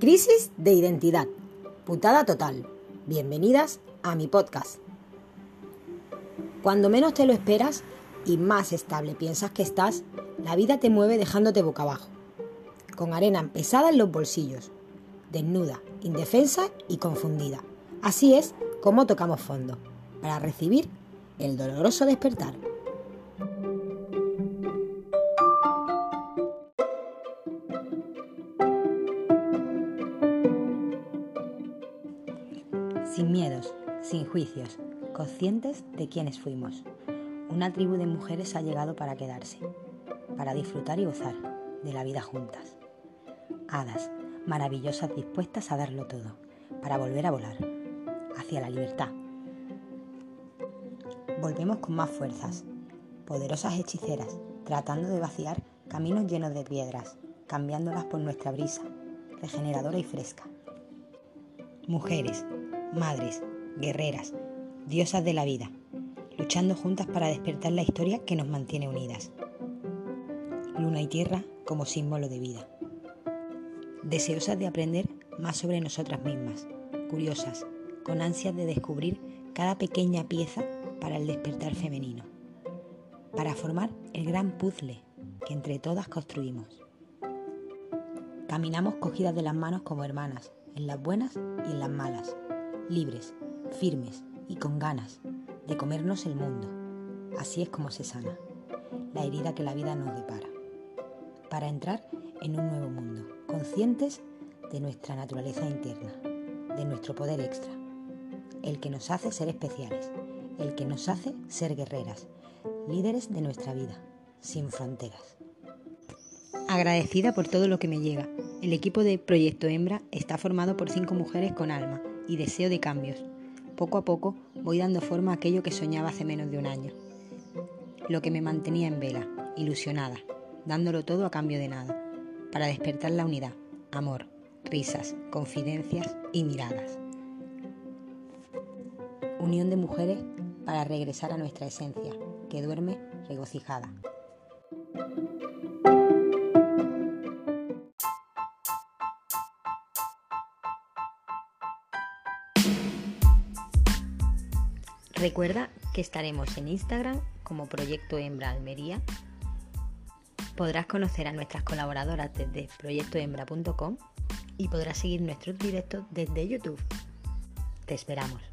Crisis de identidad. Putada total. Bienvenidas a mi podcast. Cuando menos te lo esperas y más estable piensas que estás, la vida te mueve dejándote boca abajo, con arena pesada en los bolsillos, desnuda, indefensa y confundida. Así es como tocamos fondo, para recibir el doloroso despertar. Sin miedos, sin juicios, conscientes de quiénes fuimos. Una tribu de mujeres ha llegado para quedarse, para disfrutar y gozar de la vida juntas. Hadas, maravillosas dispuestas a darlo todo, para volver a volar, hacia la libertad. Volvemos con más fuerzas, poderosas hechiceras, tratando de vaciar caminos llenos de piedras, cambiándolas por nuestra brisa, regeneradora y fresca. Mujeres, madres, guerreras, diosas de la vida, luchando juntas para despertar la historia que nos mantiene unidas. Luna y tierra como símbolo de vida. Deseosas de aprender más sobre nosotras mismas, curiosas, con ansias de descubrir cada pequeña pieza para el despertar femenino, para formar el gran puzzle que entre todas construimos. Caminamos cogidas de las manos como hermanas, en las buenas y en las malas, libres, firmes y con ganas de comernos el mundo. Así es como se sana la herida que la vida nos depara, para entrar en un nuevo mundo, conscientes de nuestra naturaleza interna, de nuestro poder extra, el que nos hace ser especiales, el que nos hace ser guerreras, líderes de nuestra vida, sin fronteras. Agradecida por todo lo que me llega, el equipo de Proyecto Hembra está formado por cinco mujeres con alma y deseo de cambios. Poco a poco voy dando forma a aquello que soñaba hace menos de un año. Lo que me mantenía en vela, ilusionada, dándolo todo a cambio de nada, para despertar la unidad, amor, risas, confidencias y miradas. Unión de mujeres para regresar a nuestra esencia, que duerme regocijada. Recuerda que estaremos en Instagram como Proyecto Hembra Almería. Podrás conocer a nuestras colaboradoras desde proyectohembra.com y podrás seguir nuestros directos desde YouTube. Te esperamos.